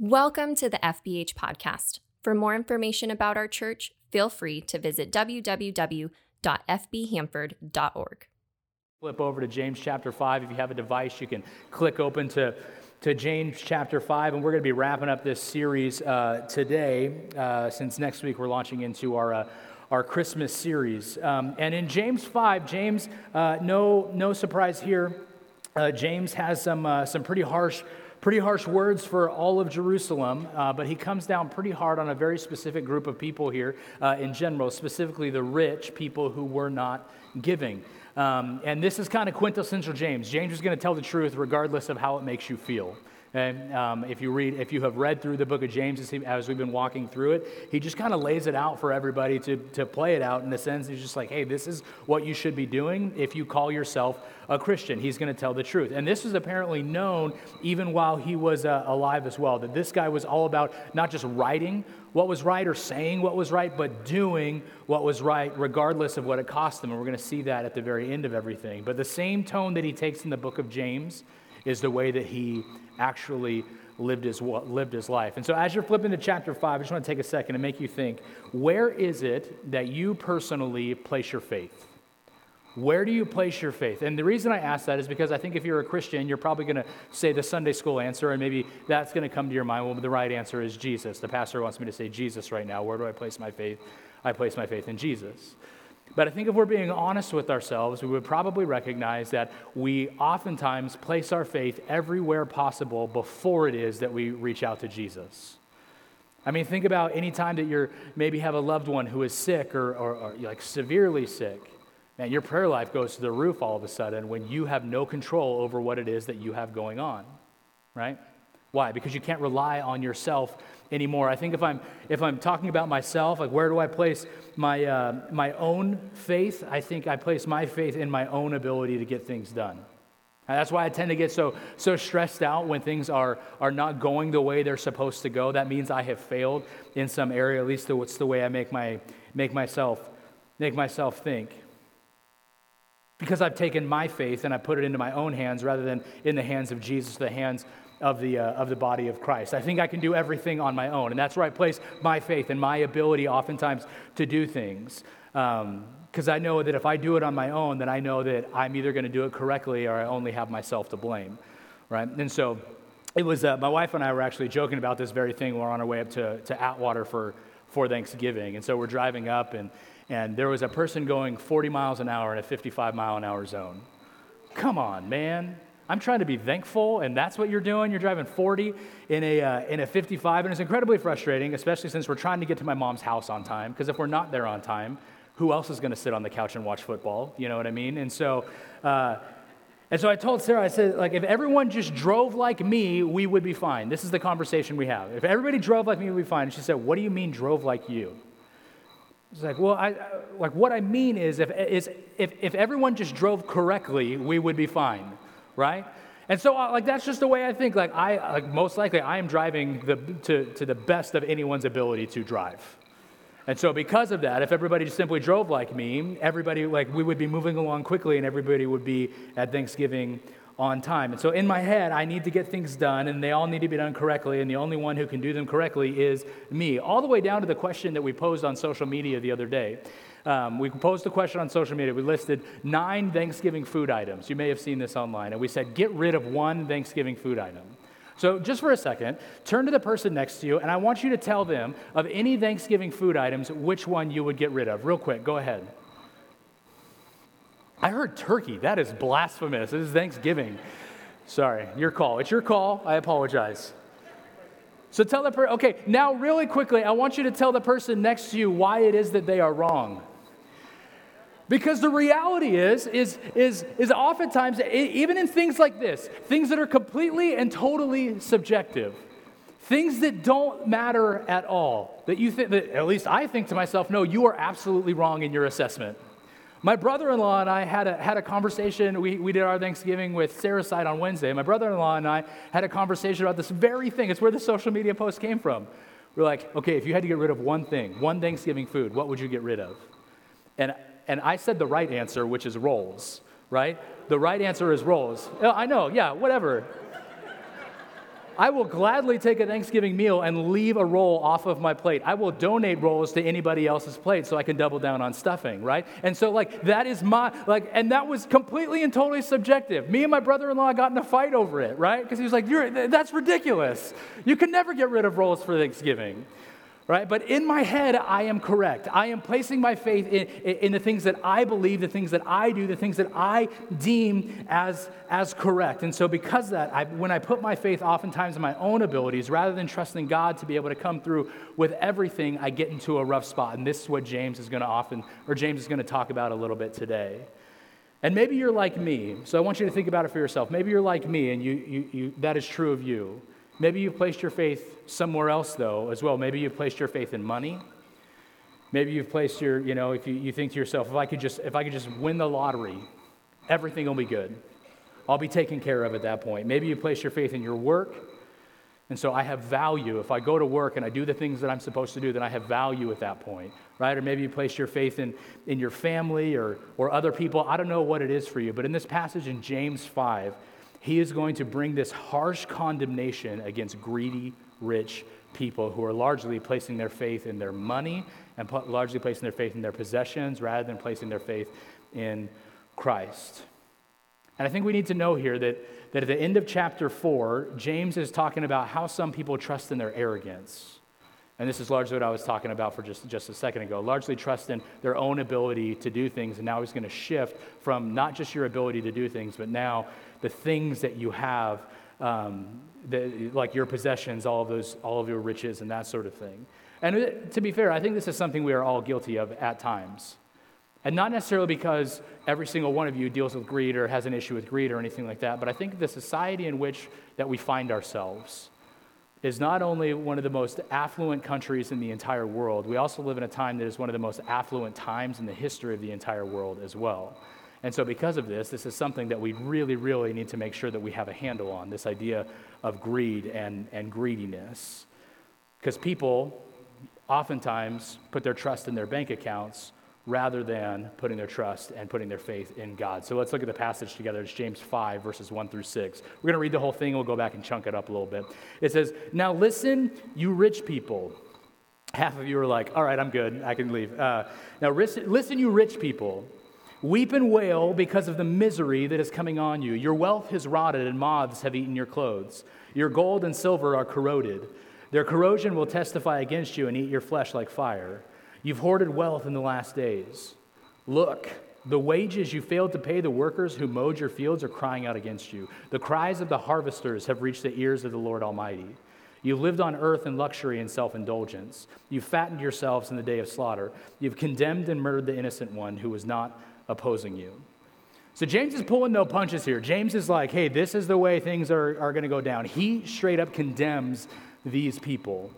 Welcome to the FBH podcast. For more information about our church, feel free to visit www.fbhamford.org. Flip over to James chapter 5. If you have a device, you can click open to, to James chapter 5. And we're going to be wrapping up this series uh, today, uh, since next week we're launching into our, uh, our Christmas series. Um, and in James 5, James, uh, no, no surprise here, uh, James has some, uh, some pretty harsh pretty harsh words for all of Jerusalem, uh, but he comes down pretty hard on a very specific group of people here uh, in general, specifically the rich people who were not giving. Um, and this is kind of quintessential James. James is going to tell the truth regardless of how it makes you feel. And um, if you read, if you have read through the book of James as we've been walking through it, he just kind of lays it out for everybody to, to play it out in a sense. He's just like, hey, this is what you should be doing if you call yourself a Christian. He's going to tell the truth. And this was apparently known even while he was uh, alive as well, that this guy was all about not just writing what was right or saying what was right, but doing what was right, regardless of what it cost them. And we're going to see that at the very end of everything. But the same tone that he takes in the book of James is the way that he actually lived his, lived his life. And so, as you're flipping to chapter 5, I just want to take a second and make you think where is it that you personally place your faith? Where do you place your faith? And the reason I ask that is because I think if you're a Christian, you're probably going to say the Sunday school answer, and maybe that's going to come to your mind. Well, the right answer is Jesus. The pastor wants me to say Jesus right now. Where do I place my faith? I place my faith in Jesus. But I think if we're being honest with ourselves, we would probably recognize that we oftentimes place our faith everywhere possible before it is that we reach out to Jesus. I mean, think about any time that you maybe have a loved one who is sick or, or, or like severely sick. Man, your prayer life goes to the roof all of a sudden when you have no control over what it is that you have going on, right? Why? Because you can't rely on yourself anymore. I think if I'm if I'm talking about myself, like where do I place my uh, my own faith? I think I place my faith in my own ability to get things done. And that's why I tend to get so so stressed out when things are are not going the way they're supposed to go. That means I have failed in some area. At least what's the way I make my make myself make myself think. Because I've taken my faith and I put it into my own hands rather than in the hands of Jesus, the hands of the, uh, of the body of Christ. I think I can do everything on my own. And that's where I place my faith and my ability oftentimes to do things. Because um, I know that if I do it on my own, then I know that I'm either going to do it correctly or I only have myself to blame. Right? And so it was, uh, my wife and I were actually joking about this very thing. We're on our way up to, to Atwater for, for Thanksgiving. And so we're driving up, and, and there was a person going 40 miles an hour in a 55 mile an hour zone. Come on, man. I'm trying to be thankful, and that's what you're doing. You're driving 40 in a, uh, in a 55, and it's incredibly frustrating, especially since we're trying to get to my mom's house on time. Because if we're not there on time, who else is going to sit on the couch and watch football? You know what I mean? And so, uh, and so I told Sarah, I said, like, if everyone just drove like me, we would be fine. This is the conversation we have. If everybody drove like me, we'd be fine. And she said, What do you mean drove like you? It's like, well, I, like what I mean is if, is if, if everyone just drove correctly, we would be fine right? And so, uh, like, that's just the way I think. Like, I, like, most likely, I am driving the, to, to the best of anyone's ability to drive. And so, because of that, if everybody just simply drove like me, everybody, like, we would be moving along quickly and everybody would be at Thanksgiving on time. And so, in my head, I need to get things done and they all need to be done correctly. And the only one who can do them correctly is me. All the way down to the question that we posed on social media the other day. Um, we posed a question on social media. We listed nine Thanksgiving food items. You may have seen this online. And we said, get rid of one Thanksgiving food item. So, just for a second, turn to the person next to you, and I want you to tell them of any Thanksgiving food items, which one you would get rid of. Real quick, go ahead. I heard turkey. That is blasphemous. It is Thanksgiving. Sorry, your call. It's your call. I apologize. So tell the person, okay, now really quickly, I want you to tell the person next to you why it is that they are wrong. Because the reality is, is, is, is oftentimes, even in things like this, things that are completely and totally subjective, things that don't matter at all, that you think, that at least I think to myself, no, you are absolutely wrong in your assessment. My brother in law and I had a, had a conversation. We, we did our Thanksgiving with Sarah's side on Wednesday. My brother in law and I had a conversation about this very thing. It's where the social media post came from. We're like, okay, if you had to get rid of one thing, one Thanksgiving food, what would you get rid of? And and I said the right answer, which is rolls, right? The right answer is rolls. Oh, I know, yeah, whatever. I will gladly take a Thanksgiving meal and leave a roll off of my plate. I will donate rolls to anybody else's plate so I can double down on stuffing, right? And so, like, that is my, like, and that was completely and totally subjective. Me and my brother in law got in a fight over it, right? Because he was like, You're, that's ridiculous. You can never get rid of rolls for Thanksgiving right? But in my head, I am correct. I am placing my faith in, in, the things that I believe, the things that I do, the things that I deem as, as correct. And so, because that, I, when I put my faith oftentimes in my own abilities, rather than trusting God to be able to come through with everything, I get into a rough spot. And this is what James is going to often, or James is going to talk about a little bit today. And maybe you're like me. So I want you to think about it for yourself. Maybe you're like me, and you, you, you that is true of you. Maybe you've placed your faith somewhere else, though, as well. Maybe you've placed your faith in money. Maybe you've placed your, you know, if you, you think to yourself, if I could just, if I could just win the lottery, everything will be good. I'll be taken care of at that point. Maybe you place your faith in your work. And so I have value. If I go to work and I do the things that I'm supposed to do, then I have value at that point, right? Or maybe you place your faith in, in your family or, or other people. I don't know what it is for you. But in this passage in James 5, he is going to bring this harsh condemnation against greedy, rich people who are largely placing their faith in their money and largely placing their faith in their possessions rather than placing their faith in Christ. And I think we need to know here that, that at the end of chapter 4, James is talking about how some people trust in their arrogance. And this is largely what I was talking about for just, just a second ago. Largely trust in their own ability to do things. And now he's going to shift from not just your ability to do things, but now the things that you have, um, the, like your possessions, all of those, all of your riches, and that sort of thing. And to be fair, I think this is something we are all guilty of at times. And not necessarily because every single one of you deals with greed or has an issue with greed or anything like that, but I think the society in which that we find ourselves is not only one of the most affluent countries in the entire world, we also live in a time that is one of the most affluent times in the history of the entire world as well. And so, because of this, this is something that we really, really need to make sure that we have a handle on this idea of greed and, and greediness. Because people oftentimes put their trust in their bank accounts rather than putting their trust and putting their faith in God. So let's look at the passage together. It's James 5, verses 1 through 6. We're going to read the whole thing we'll go back and chunk it up a little bit. It says, Now listen, you rich people. Half of you are like, All right, I'm good. I can leave. Uh, now listen, you rich people. Weep and wail because of the misery that is coming on you. Your wealth has rotted, and moths have eaten your clothes. Your gold and silver are corroded. Their corrosion will testify against you and eat your flesh like fire. You've hoarded wealth in the last days. Look, the wages you failed to pay the workers who mowed your fields are crying out against you. The cries of the harvesters have reached the ears of the Lord Almighty. You've lived on earth in luxury and self indulgence. You've fattened yourselves in the day of slaughter. You've condemned and murdered the innocent one who was not opposing you. So James is pulling no punches here. James is like, hey, this is the way things are, are going to go down. He straight up condemns these people.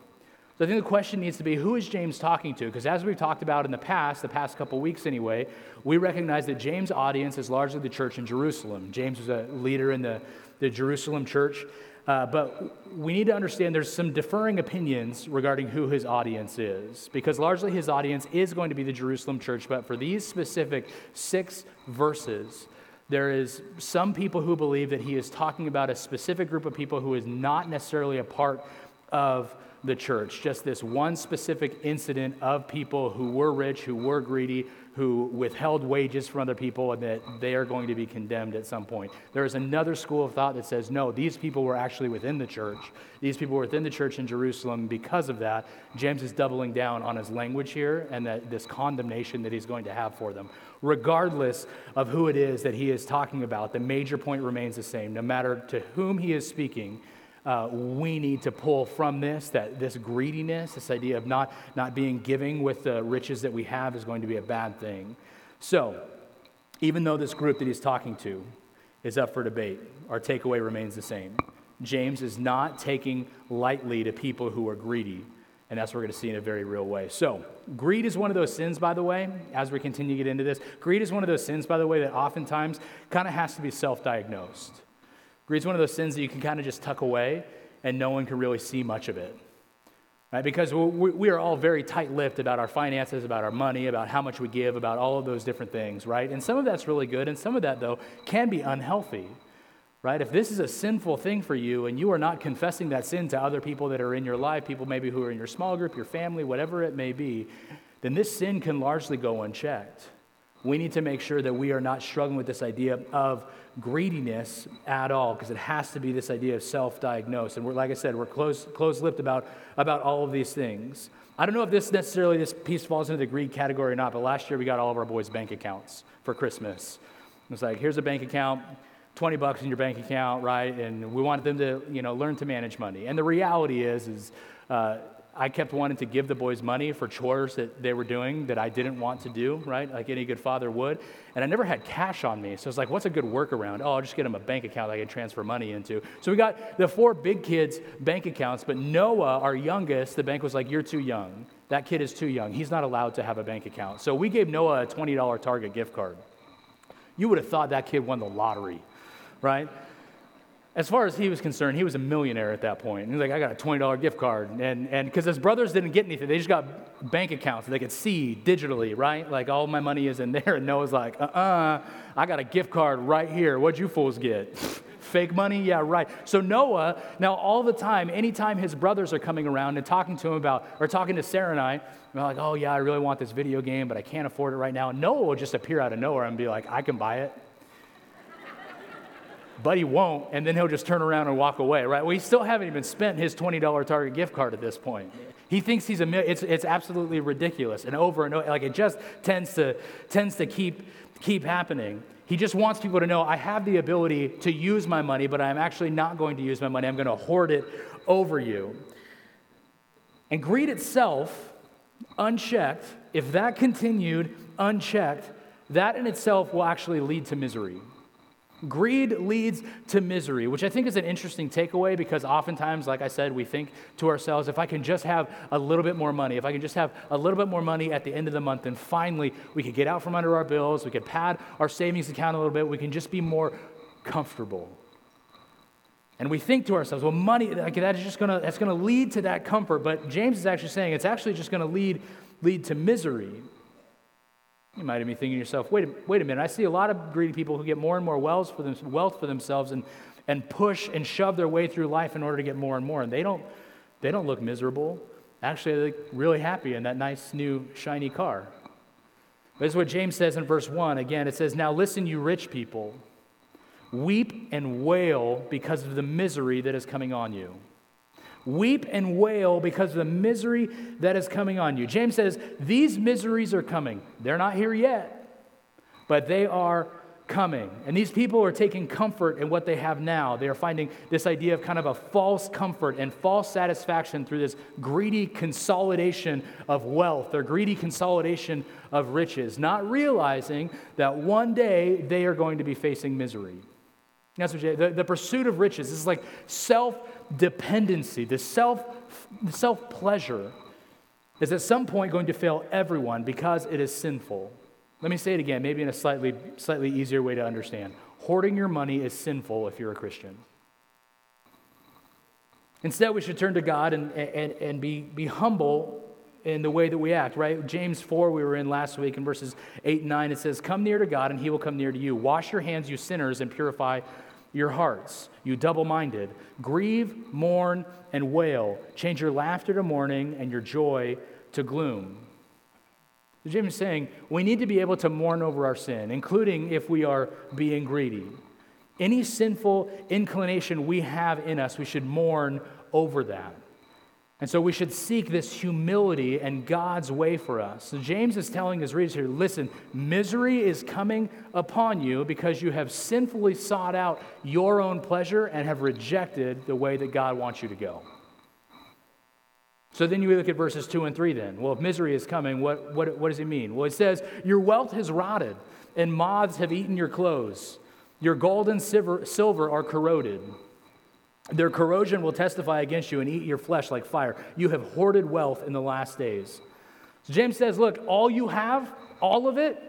So I think the question needs to be who is James talking to? Because as we've talked about in the past, the past couple weeks anyway, we recognize that James' audience is largely the church in Jerusalem. James was a leader in the, the Jerusalem church. Uh, but we need to understand there's some differing opinions regarding who his audience is, because largely his audience is going to be the Jerusalem church. But for these specific six verses, there is some people who believe that he is talking about a specific group of people who is not necessarily a part of the church. Just this one specific incident of people who were rich, who were greedy, who withheld wages from other people and that they are going to be condemned at some point. There is another school of thought that says, no, these people were actually within the church. These people were within the church in Jerusalem. Because of that, James is doubling down on his language here and that this condemnation that he's going to have for them. Regardless of who it is that he is talking about, the major point remains the same. No matter to whom he is speaking, uh, we need to pull from this that this greediness, this idea of not, not being giving with the riches that we have, is going to be a bad thing. So, even though this group that he's talking to is up for debate, our takeaway remains the same. James is not taking lightly to people who are greedy, and that's what we're going to see in a very real way. So, greed is one of those sins, by the way, as we continue to get into this. Greed is one of those sins, by the way, that oftentimes kind of has to be self diagnosed. Greed is one of those sins that you can kind of just tuck away and no one can really see much of it. Right? Because we are all very tight lipped about our finances, about our money, about how much we give, about all of those different things, right? And some of that's really good, and some of that, though, can be unhealthy, right? If this is a sinful thing for you and you are not confessing that sin to other people that are in your life, people maybe who are in your small group, your family, whatever it may be, then this sin can largely go unchecked. We need to make sure that we are not struggling with this idea of greediness at all, because it has to be this idea of self diagnosed. And we're, like I said, we're close, close lipped about, about all of these things. I don't know if this necessarily, this piece falls into the greed category or not, but last year we got all of our boys' bank accounts for Christmas. It's like, here's a bank account, 20 bucks in your bank account, right? And we want them to, you know, learn to manage money. And the reality is, is uh, I kept wanting to give the boys money for chores that they were doing that I didn't want to do, right? Like any good father would. And I never had cash on me. So it's like, what's a good workaround? Oh, I'll just get them a bank account I can transfer money into. So we got the four big kids' bank accounts, but Noah, our youngest, the bank was like, you're too young. That kid is too young. He's not allowed to have a bank account. So we gave Noah a $20 Target gift card. You would have thought that kid won the lottery right? As far as he was concerned, he was a millionaire at that point. He's like, I got a $20 gift card. And because his brothers didn't get anything, they just got bank accounts that they could see digitally, right? Like, all my money is in there. And Noah's like, uh uh-uh, uh I got a gift card right here. What'd you fools get? Fake money? Yeah, right. So Noah, now all the time, anytime his brothers are coming around and talking to him about, or talking to Sarah and I, they're like, oh yeah, I really want this video game, but I can't afford it right now. And Noah will just appear out of nowhere and be like, I can buy it but he won't, and then he'll just turn around and walk away, right? Well, he still haven't even spent his $20 Target gift card at this point. He thinks he's a it's, it's absolutely ridiculous, and over and over, like it just tends to tends to keep keep happening. He just wants people to know I have the ability to use my money, but I'm actually not going to use my money. I'm going to hoard it over you. And greed itself, unchecked, if that continued unchecked, that in itself will actually lead to misery. Greed leads to misery, which I think is an interesting takeaway because oftentimes, like I said, we think to ourselves, if I can just have a little bit more money, if I can just have a little bit more money at the end of the month, then finally we could get out from under our bills, we could pad our savings account a little bit, we can just be more comfortable. And we think to ourselves, well, money, like, that is just gonna, that's gonna lead to that comfort. But James is actually saying it's actually just gonna lead, lead to misery. You might have been thinking to yourself, wait a, wait a minute, I see a lot of greedy people who get more and more wealth for, them, wealth for themselves and, and push and shove their way through life in order to get more and more. And they don't, they don't look miserable. Actually, they look really happy in that nice new shiny car. This is what James says in verse 1. Again, it says, Now listen, you rich people, weep and wail because of the misery that is coming on you. Weep and wail because of the misery that is coming on you. James says, These miseries are coming. They're not here yet, but they are coming. And these people are taking comfort in what they have now. They are finding this idea of kind of a false comfort and false satisfaction through this greedy consolidation of wealth or greedy consolidation of riches, not realizing that one day they are going to be facing misery. That's what the, the pursuit of riches this is like self dependency, the self self pleasure is at some point going to fail everyone because it is sinful. Let me say it again, maybe in a slightly, slightly easier way to understand. Hoarding your money is sinful if you're a Christian. Instead, we should turn to God and, and, and be, be humble in the way that we act, right? James 4, we were in last week in verses 8 and 9, it says, Come near to God, and he will come near to you. Wash your hands, you sinners, and purify your hearts, you double minded. Grieve, mourn, and wail. Change your laughter to mourning and your joy to gloom. James is saying we need to be able to mourn over our sin, including if we are being greedy. Any sinful inclination we have in us, we should mourn over that. And so we should seek this humility and God's way for us. So James is telling his readers here listen, misery is coming upon you because you have sinfully sought out your own pleasure and have rejected the way that God wants you to go. So then you look at verses 2 and 3 then. Well, if misery is coming, what, what, what does it mean? Well, it says, Your wealth has rotted, and moths have eaten your clothes. Your gold and silver, silver are corroded. Their corrosion will testify against you and eat your flesh like fire. You have hoarded wealth in the last days. So James says, Look, all you have, all of it,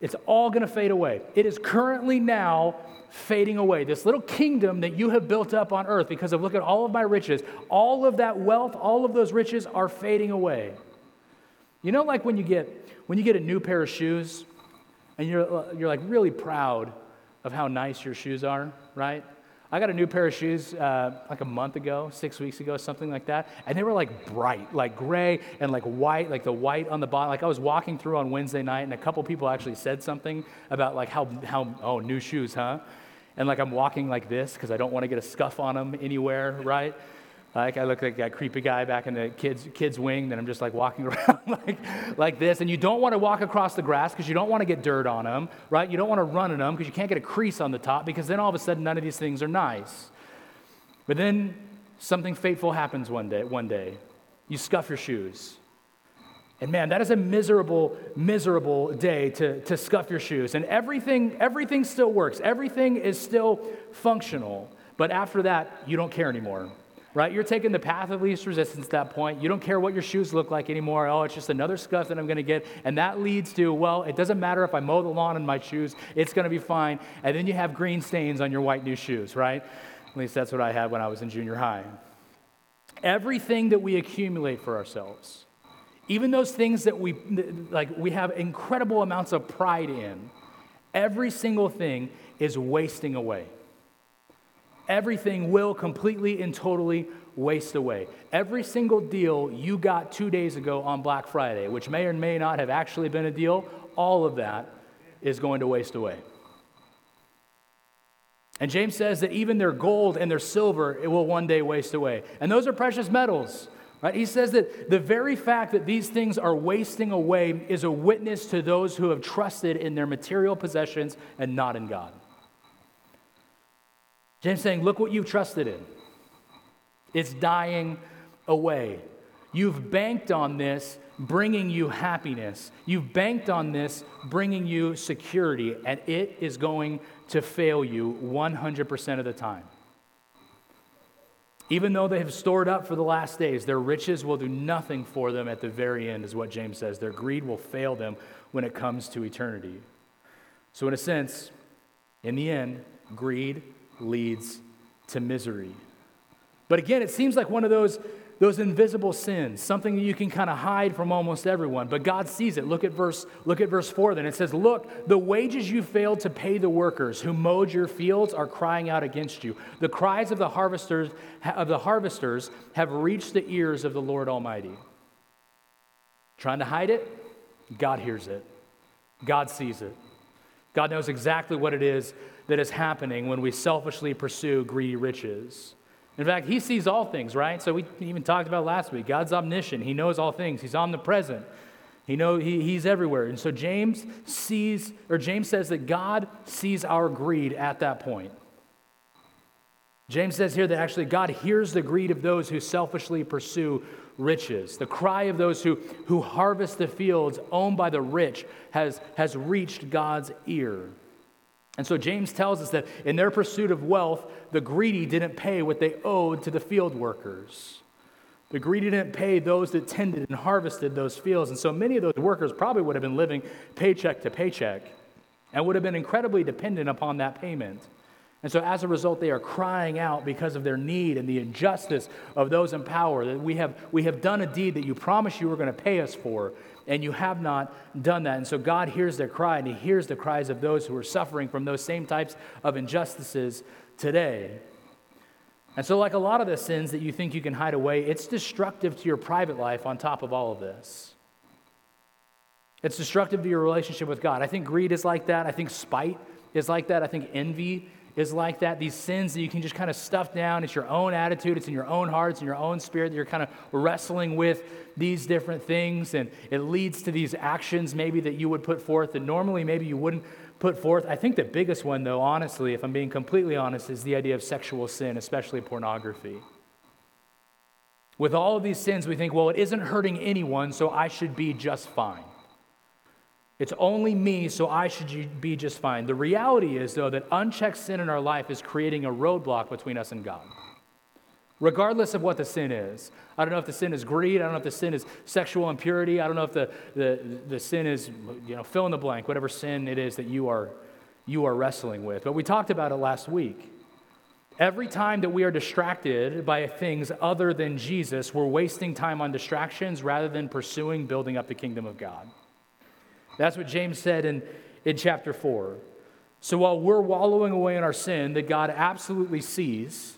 it's all going to fade away. It is currently now fading away. This little kingdom that you have built up on earth because of look at all of my riches, all of that wealth, all of those riches are fading away. You know, like when you get when you get a new pair of shoes and you're, you're like really proud of how nice your shoes are, right? I got a new pair of shoes uh, like a month ago, six weeks ago, something like that, and they were like bright, like gray and like white, like the white on the bottom. Like I was walking through on Wednesday night, and a couple people actually said something about like how how oh new shoes, huh? And like I'm walking like this because I don't want to get a scuff on them anywhere, right? Like I look like that creepy guy back in the kids kids wing. Then I'm just like walking around like like this. And you don't want to walk across the grass because you don't want to get dirt on them, right? You don't want to run in them because you can't get a crease on the top because then all of a sudden none of these things are nice. But then something fateful happens one day. One day, you scuff your shoes. And man, that is a miserable, miserable day to, to scuff your shoes. And everything, everything still works. Everything is still functional. But after that, you don't care anymore right? You're taking the path of least resistance at that point. You don't care what your shoes look like anymore. Oh, it's just another scuff that I'm going to get. And that leads to, well, it doesn't matter if I mow the lawn in my shoes, it's going to be fine. And then you have green stains on your white new shoes, right? At least that's what I had when I was in junior high. Everything that we accumulate for ourselves, even those things that we like we have incredible amounts of pride in, every single thing is wasting away everything will completely and totally waste away. Every single deal you got two days ago on Black Friday, which may or may not have actually been a deal, all of that is going to waste away. And James says that even their gold and their silver, it will one day waste away. And those are precious metals. Right? He says that the very fact that these things are wasting away is a witness to those who have trusted in their material possessions and not in God. James saying, Look what you've trusted in. It's dying away. You've banked on this bringing you happiness. You've banked on this bringing you security, and it is going to fail you 100% of the time. Even though they have stored up for the last days, their riches will do nothing for them at the very end, is what James says. Their greed will fail them when it comes to eternity. So, in a sense, in the end, greed leads to misery. But again, it seems like one of those, those invisible sins, something that you can kind of hide from almost everyone, but God sees it. Look at verse, look at verse 4 then. It says, Look, the wages you failed to pay the workers who mowed your fields are crying out against you. The cries of the harvesters of the harvesters have reached the ears of the Lord Almighty. Trying to hide it? God hears it. God sees it. God knows exactly what it is that is happening when we selfishly pursue greedy riches. In fact, he sees all things, right? So we even talked about last week. God's omniscient. He knows all things. He's omnipresent. He know he, he's everywhere. And so James sees, or James says that God sees our greed at that point. James says here that actually God hears the greed of those who selfishly pursue riches. The cry of those who, who harvest the fields owned by the rich has, has reached God's ear. And so James tells us that in their pursuit of wealth, the greedy didn't pay what they owed to the field workers. The greedy didn't pay those that tended and harvested those fields. And so many of those workers probably would have been living paycheck to paycheck and would have been incredibly dependent upon that payment. And so, as a result, they are crying out because of their need and the injustice of those in power that we have, we have done a deed that you promised you were going to pay us for, and you have not done that. And so, God hears their cry, and He hears the cries of those who are suffering from those same types of injustices today. And so, like a lot of the sins that you think you can hide away, it's destructive to your private life on top of all of this. It's destructive to your relationship with God. I think greed is like that. I think spite is like that. I think envy is like that. These sins that you can just kind of stuff down. It's your own attitude, it's in your own heart, it's in your own spirit that you're kind of wrestling with these different things. And it leads to these actions maybe that you would put forth that normally maybe you wouldn't put forth. I think the biggest one, though, honestly, if I'm being completely honest, is the idea of sexual sin, especially pornography. With all of these sins, we think, well, it isn't hurting anyone, so I should be just fine. It's only me, so I should be just fine. The reality is, though, that unchecked sin in our life is creating a roadblock between us and God. Regardless of what the sin is. I don't know if the sin is greed. I don't know if the sin is sexual impurity. I don't know if the, the, the sin is, you know, fill in the blank, whatever sin it is that you are, you are wrestling with. But we talked about it last week. Every time that we are distracted by things other than Jesus, we're wasting time on distractions rather than pursuing building up the kingdom of God. That's what James said in, in chapter 4. So while we're wallowing away in our sin that God absolutely sees,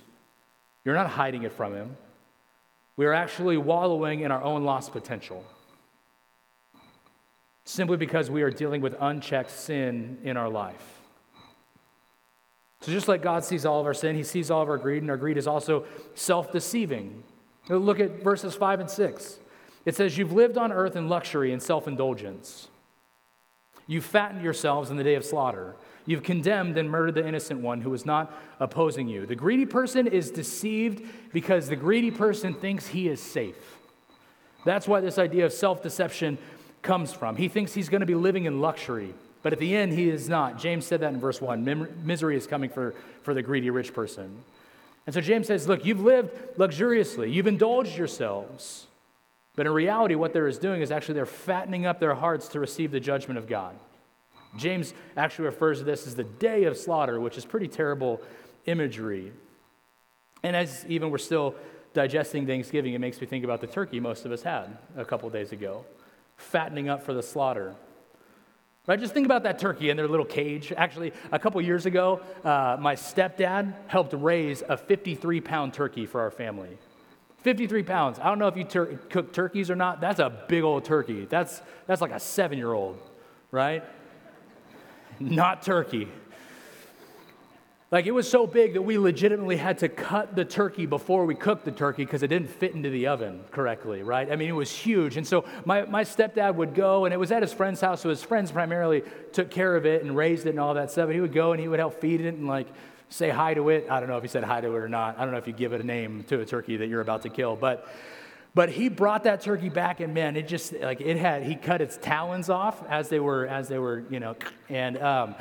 you're not hiding it from Him. We are actually wallowing in our own lost potential simply because we are dealing with unchecked sin in our life. So, just like God sees all of our sin, He sees all of our greed, and our greed is also self deceiving. Look at verses 5 and 6. It says, You've lived on earth in luxury and self indulgence. You've fattened yourselves in the day of slaughter. You've condemned and murdered the innocent one who was not opposing you. The greedy person is deceived because the greedy person thinks he is safe. That's why this idea of self deception comes from. He thinks he's going to be living in luxury, but at the end, he is not. James said that in verse 1. Misery is coming for, for the greedy rich person. And so James says, Look, you've lived luxuriously, you've indulged yourselves. But in reality, what they're is doing is actually they're fattening up their hearts to receive the judgment of God. James actually refers to this as the day of slaughter, which is pretty terrible imagery. And as even we're still digesting Thanksgiving, it makes me think about the turkey most of us had a couple days ago fattening up for the slaughter. Right? Just think about that turkey in their little cage. Actually, a couple years ago, uh, my stepdad helped raise a 53 pound turkey for our family. 53 pounds. I don't know if you tur- cook turkeys or not. That's a big old turkey. That's, that's like a seven year old, right? Not turkey. Like it was so big that we legitimately had to cut the turkey before we cooked the turkey because it didn't fit into the oven correctly, right? I mean, it was huge. And so my, my stepdad would go, and it was at his friend's house, so his friends primarily took care of it and raised it and all that stuff. And he would go and he would help feed it and like say hi to it. I don't know if he said hi to it or not. I don't know if you give it a name to a turkey that you're about to kill, but but he brought that turkey back and man it just like it had he cut its talons off as they were as they were you know and um,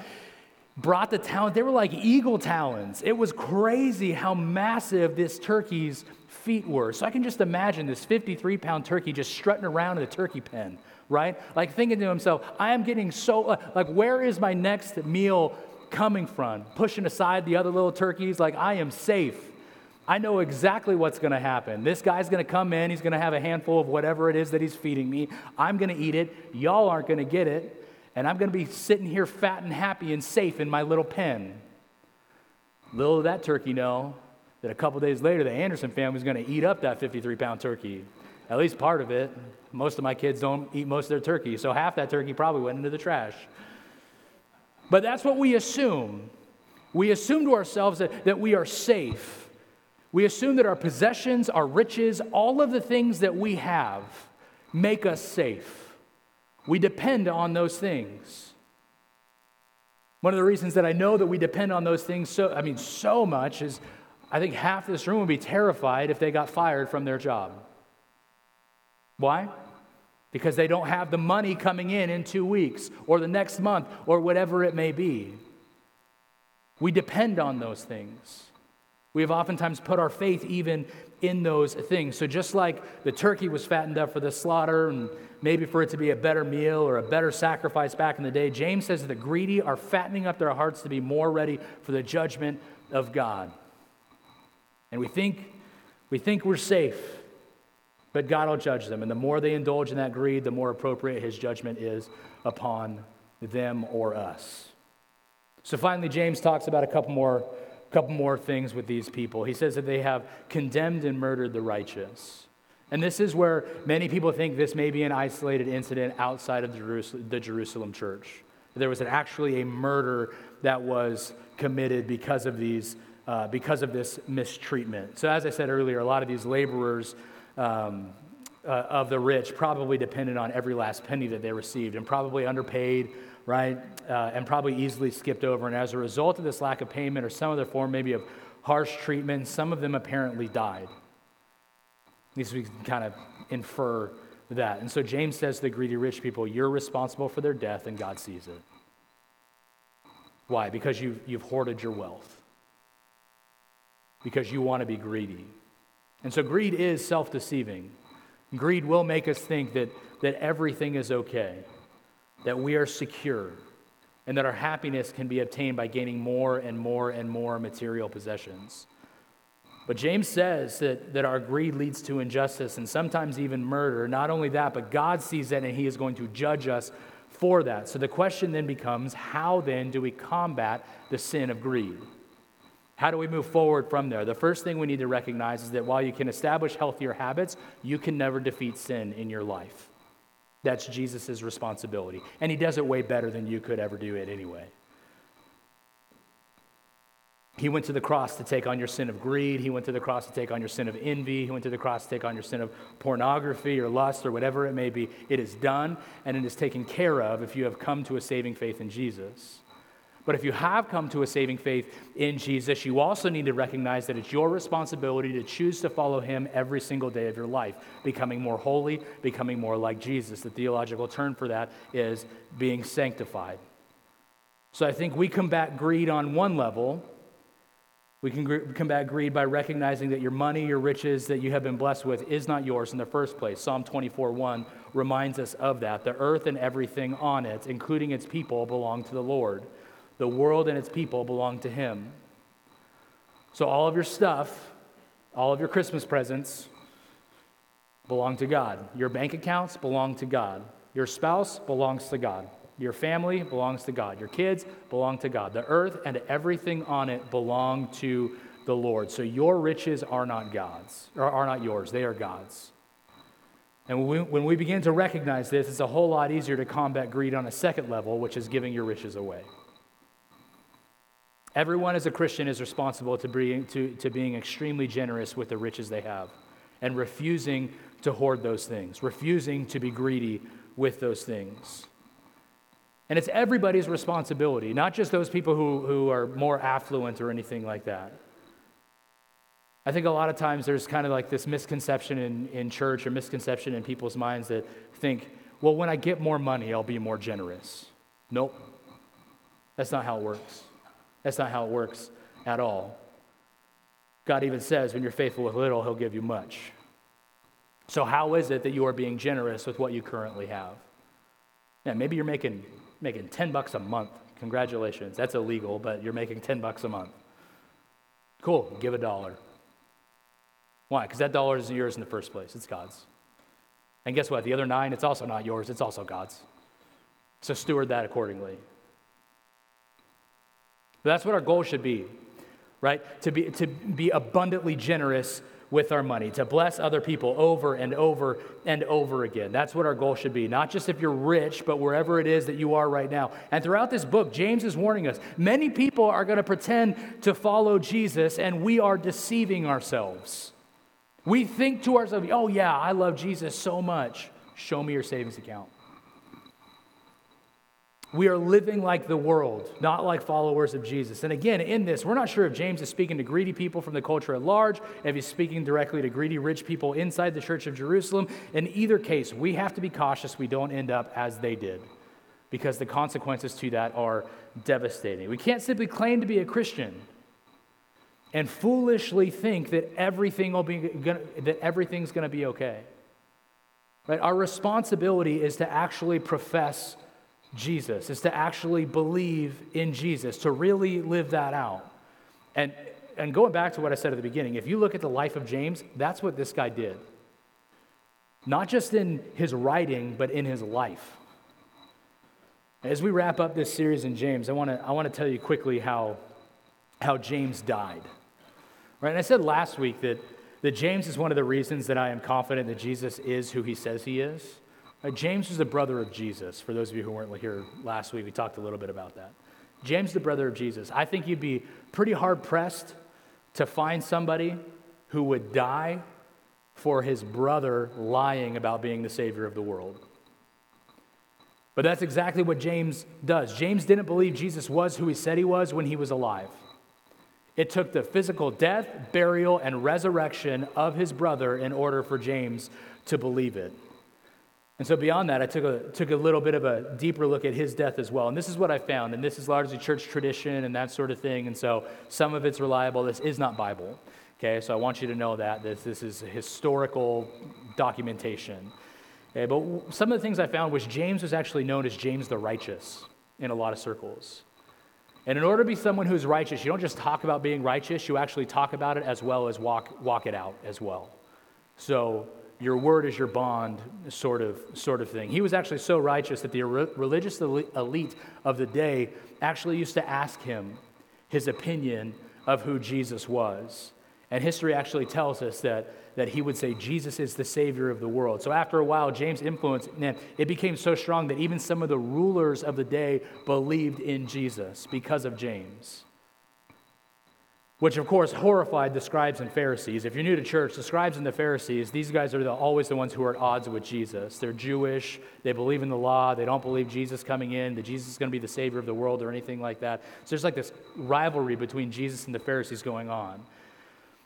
brought the talons. They were like eagle talons. It was crazy how massive this turkey's feet were. So I can just imagine this 53 pound turkey just strutting around in the turkey pen, right? Like thinking to himself, I am getting so, like, where is my next meal coming from? Pushing aside the other little turkeys, like, I am safe. I know exactly what's going to happen. This guy's going to come in. He's going to have a handful of whatever it is that he's feeding me. I'm going to eat it. Y'all aren't going to get it and I'm going to be sitting here fat and happy and safe in my little pen. Little did that turkey know that a couple days later, the Anderson family was going to eat up that 53 pound turkey. At least part of it. Most of my kids don't eat most of their turkey, so half that turkey probably went into the trash. But that's what we assume. We assume to ourselves that, that we are safe. We assume that our possessions, our riches, all of the things that we have make us safe. We depend on those things. One of the reasons that I know that we depend on those things so, I mean, so much is I think half this room would be terrified if they got fired from their job. Why? Because they don't have the money coming in in two weeks or the next month or whatever it may be. We depend on those things. We have oftentimes put our faith even in those things. So, just like the turkey was fattened up for the slaughter and maybe for it to be a better meal or a better sacrifice back in the day, James says that the greedy are fattening up their hearts to be more ready for the judgment of God. And we think, we think we're safe, but God will judge them. And the more they indulge in that greed, the more appropriate his judgment is upon them or us. So finally, James talks about a couple more couple more things with these people. He says that they have condemned and murdered the righteous. And this is where many people think this may be an isolated incident outside of the Jerusalem, church. There was actually a murder that was committed because of these, uh, because of this mistreatment. So, as I said earlier, a lot of these laborers um, uh, of the rich probably depended on every last penny that they received and probably underpaid right? Uh, and probably easily skipped over. And as a result of this lack of payment or some other form, maybe of harsh treatment, some of them apparently died. At least we can kind of infer that. And so James says to the greedy rich people, You're responsible for their death, and God sees it. Why? Because you, you've hoarded your wealth, because you want to be greedy. And so greed is self deceiving. Greed will make us think that, that everything is okay that we are secure and that our happiness can be obtained by gaining more and more and more material possessions. But James says that, that our greed leads to injustice and sometimes even murder. Not only that, but God sees that and he is going to judge us for that. So the question then becomes how then do we combat the sin of greed? How do we move forward from there? The first thing we need to recognize is that while you can establish healthier habits, you can never defeat sin in your life. That's Jesus' responsibility. And he does it way better than you could ever do it anyway. He went to the cross to take on your sin of greed. He went to the cross to take on your sin of envy. He went to the cross to take on your sin of pornography or lust or whatever it may be. It is done and it is taken care of if you have come to a saving faith in Jesus. But if you have come to a saving faith in Jesus, you also need to recognize that it's your responsibility to choose to follow him every single day of your life, becoming more holy, becoming more like Jesus. The theological term for that is being sanctified. So I think we combat greed on one level we can combat greed by recognizing that your money, your riches that you have been blessed with is not yours in the first place. Psalm 24 1 reminds us of that. The earth and everything on it, including its people, belong to the Lord. The world and its people belong to Him. So all of your stuff, all of your Christmas presents, belong to God. Your bank accounts belong to God. Your spouse belongs to God. Your family belongs to God. Your kids belong to God. The earth and everything on it belong to the Lord. So your riches are not God's, or are not yours. They are God's. And when we, when we begin to recognize this, it's a whole lot easier to combat greed on a second level, which is giving your riches away. Everyone as a Christian is responsible to being, to, to being extremely generous with the riches they have and refusing to hoard those things, refusing to be greedy with those things. And it's everybody's responsibility, not just those people who, who are more affluent or anything like that. I think a lot of times there's kind of like this misconception in, in church or misconception in people's minds that think, well, when I get more money, I'll be more generous. Nope. That's not how it works. That's not how it works at all. God even says, when you're faithful with little, He'll give you much. So, how is it that you are being generous with what you currently have? Yeah, maybe you're making making 10 bucks a month. Congratulations. That's illegal, but you're making 10 bucks a month. Cool, give a dollar. Why? Because that dollar isn't yours in the first place, it's God's. And guess what? The other nine, it's also not yours, it's also God's. So steward that accordingly. That's what our goal should be, right? To be, to be abundantly generous with our money, to bless other people over and over and over again. That's what our goal should be. Not just if you're rich, but wherever it is that you are right now. And throughout this book, James is warning us many people are going to pretend to follow Jesus, and we are deceiving ourselves. We think to ourselves, oh, yeah, I love Jesus so much. Show me your savings account. We are living like the world, not like followers of Jesus. And again, in this, we're not sure if James is speaking to greedy people from the culture at large, if he's speaking directly to greedy rich people inside the church of Jerusalem. In either case, we have to be cautious we don't end up as they did, because the consequences to that are devastating. We can't simply claim to be a Christian and foolishly think that everything will be that everything's going to be okay. Right? Our responsibility is to actually profess Jesus, is to actually believe in Jesus, to really live that out. And, and going back to what I said at the beginning, if you look at the life of James, that's what this guy did. Not just in his writing, but in his life. As we wrap up this series in James, I want to I want to tell you quickly how, how James died. Right? And I said last week that, that James is one of the reasons that I am confident that Jesus is who he says he is. Uh, James was the brother of Jesus. For those of you who weren't here last week, we talked a little bit about that. James, the brother of Jesus. I think you'd be pretty hard pressed to find somebody who would die for his brother lying about being the Savior of the world. But that's exactly what James does. James didn't believe Jesus was who he said he was when he was alive. It took the physical death, burial, and resurrection of his brother in order for James to believe it. And so, beyond that, I took a, took a little bit of a deeper look at his death as well. And this is what I found. And this is largely church tradition and that sort of thing. And so, some of it's reliable. This is not Bible. Okay, so I want you to know that this, this is historical documentation. Okay, but some of the things I found was James was actually known as James the Righteous in a lot of circles. And in order to be someone who's righteous, you don't just talk about being righteous, you actually talk about it as well as walk, walk it out as well. So, your word is your bond sort of, sort of thing. He was actually so righteous that the religious elite of the day actually used to ask him his opinion of who Jesus was. And history actually tells us that, that he would say, Jesus is the Savior of the world. So after a while, James' influence, man, it became so strong that even some of the rulers of the day believed in Jesus because of James which of course horrified the scribes and Pharisees. If you're new to church, the scribes and the Pharisees, these guys are the, always the ones who are at odds with Jesus. They're Jewish, they believe in the law, they don't believe Jesus coming in, that Jesus is going to be the savior of the world or anything like that. So there's like this rivalry between Jesus and the Pharisees going on.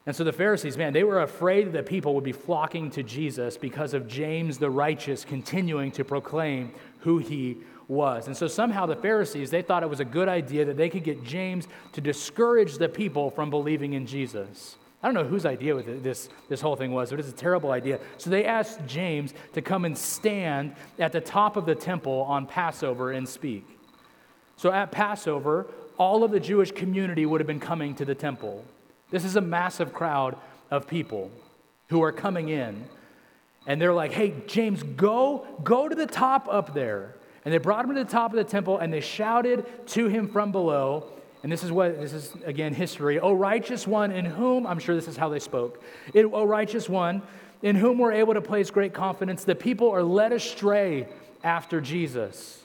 And so the Pharisees, man, they were afraid that people would be flocking to Jesus because of James the righteous continuing to proclaim who he was. And so somehow the Pharisees, they thought it was a good idea that they could get James to discourage the people from believing in Jesus. I don't know whose idea this, this whole thing was, but it's a terrible idea. So they asked James to come and stand at the top of the temple on Passover and speak. So at Passover, all of the Jewish community would have been coming to the temple. This is a massive crowd of people who are coming in. And they're like, hey, James, go, go to the top up there. And they brought him to the top of the temple and they shouted to him from below. And this is what, this is again history. O righteous one, in whom, I'm sure this is how they spoke. O righteous one, in whom we're able to place great confidence, the people are led astray after Jesus,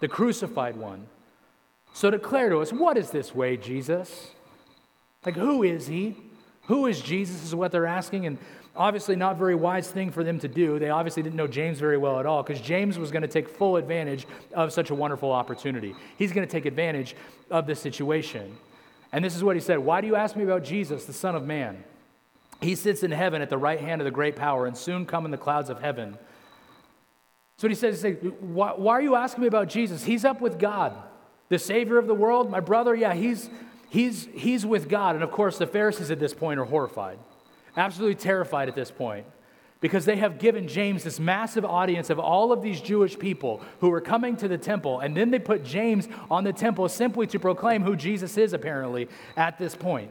the crucified one. So declare to us, what is this way, Jesus? Like, who is he? Who is Jesus, is what they're asking. And obviously not very wise thing for them to do. They obviously didn't know James very well at all because James was going to take full advantage of such a wonderful opportunity. He's going to take advantage of this situation. And this is what he said Why do you ask me about Jesus, the Son of Man? He sits in heaven at the right hand of the great power and soon come in the clouds of heaven. So what he says, he says why, why are you asking me about Jesus? He's up with God, the Savior of the world. My brother, yeah, he's, he's, he's with God. And of course, the Pharisees at this point are horrified absolutely terrified at this point because they have given James this massive audience of all of these Jewish people who are coming to the temple. And then they put James on the temple simply to proclaim who Jesus is, apparently, at this point.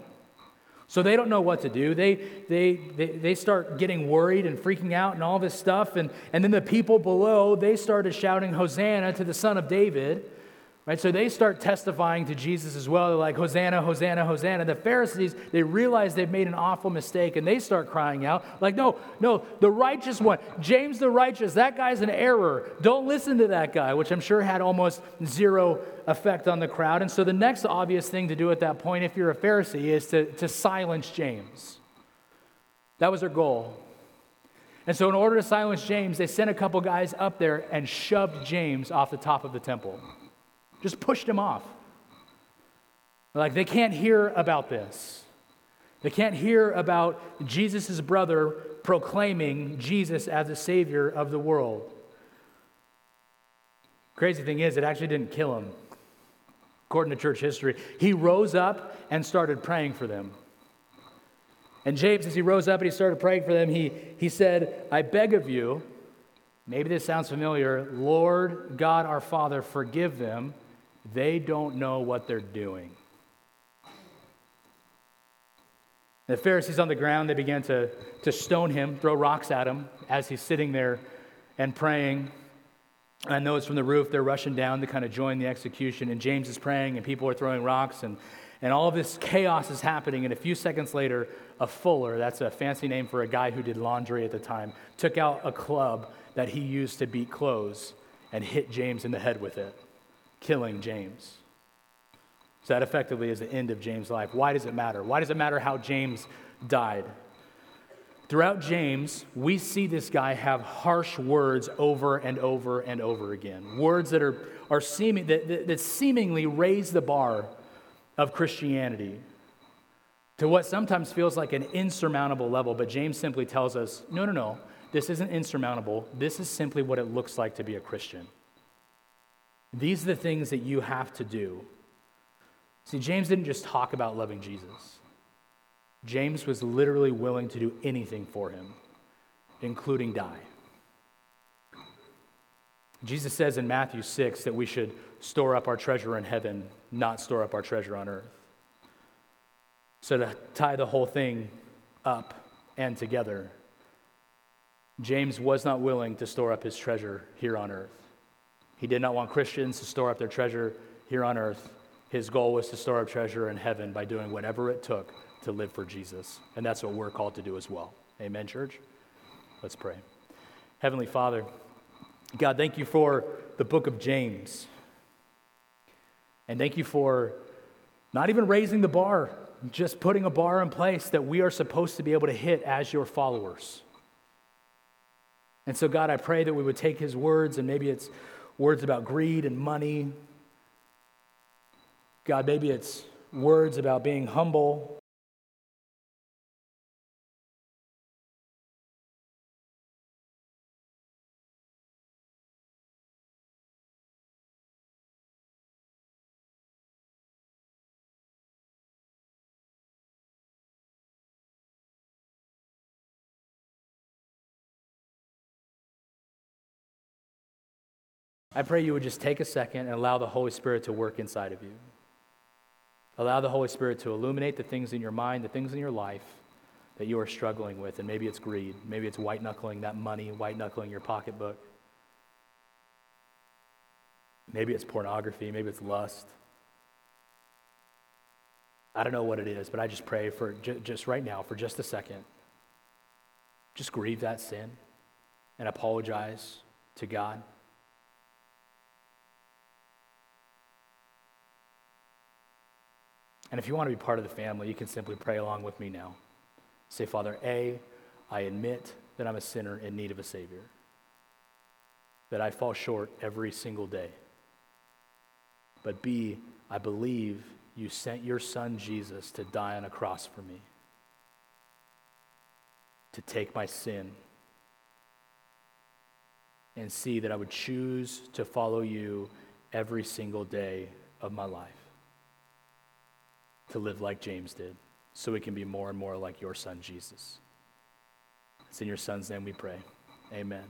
So they don't know what to do. They, they, they, they start getting worried and freaking out and all this stuff. And, and then the people below, they started shouting, Hosanna to the Son of David. Right? So they start testifying to Jesus as well. They're like, Hosanna, Hosanna, Hosanna. The Pharisees, they realize they've made an awful mistake and they start crying out, like, no, no, the righteous one, James the righteous, that guy's an error. Don't listen to that guy, which I'm sure had almost zero effect on the crowd. And so the next obvious thing to do at that point, if you're a Pharisee, is to, to silence James. That was their goal. And so, in order to silence James, they sent a couple guys up there and shoved James off the top of the temple just pushed him off. Like, they can't hear about this. They can't hear about Jesus' brother proclaiming Jesus as the Savior of the world. Crazy thing is, it actually didn't kill him. According to church history, he rose up and started praying for them. And James, as he rose up and he started praying for them, he, he said, I beg of you, maybe this sounds familiar, Lord God our Father, forgive them they don't know what they're doing. The Pharisees on the ground, they began to, to stone him, throw rocks at him as he's sitting there and praying. Know it's from the roof, they're rushing down to kind of join the execution. And James is praying, and people are throwing rocks, and, and all of this chaos is happening. And a few seconds later, a fuller, that's a fancy name for a guy who did laundry at the time, took out a club that he used to beat clothes and hit James in the head with it killing James. So that effectively is the end of James' life. Why does it matter? Why does it matter how James died? Throughout James, we see this guy have harsh words over and over and over again. Words that are, are seeming, that, that, that seemingly raise the bar of Christianity to what sometimes feels like an insurmountable level. But James simply tells us no, no, no, this isn't insurmountable. This is simply what it looks like to be a Christian. These are the things that you have to do. See, James didn't just talk about loving Jesus, James was literally willing to do anything for him, including die. Jesus says in Matthew 6 that we should store up our treasure in heaven, not store up our treasure on earth. So, to tie the whole thing up and together, James was not willing to store up his treasure here on earth. He did not want Christians to store up their treasure here on earth. His goal was to store up treasure in heaven by doing whatever it took to live for Jesus. And that's what we're called to do as well. Amen, church? Let's pray. Heavenly Father, God, thank you for the book of James. And thank you for not even raising the bar, just putting a bar in place that we are supposed to be able to hit as your followers. And so, God, I pray that we would take his words, and maybe it's words about greed and money. God, maybe it's words about being humble I pray you would just take a second and allow the Holy Spirit to work inside of you. Allow the Holy Spirit to illuminate the things in your mind, the things in your life that you are struggling with. And maybe it's greed. Maybe it's white knuckling that money, white knuckling your pocketbook. Maybe it's pornography. Maybe it's lust. I don't know what it is, but I just pray for just right now, for just a second, just grieve that sin and apologize to God. And if you want to be part of the family, you can simply pray along with me now. Say, Father, A, I admit that I'm a sinner in need of a Savior, that I fall short every single day. But B, I believe you sent your son Jesus to die on a cross for me, to take my sin, and see that I would choose to follow you every single day of my life to live like James did, so we can be more and more like your son, Jesus. It's in your son's name we pray. Amen.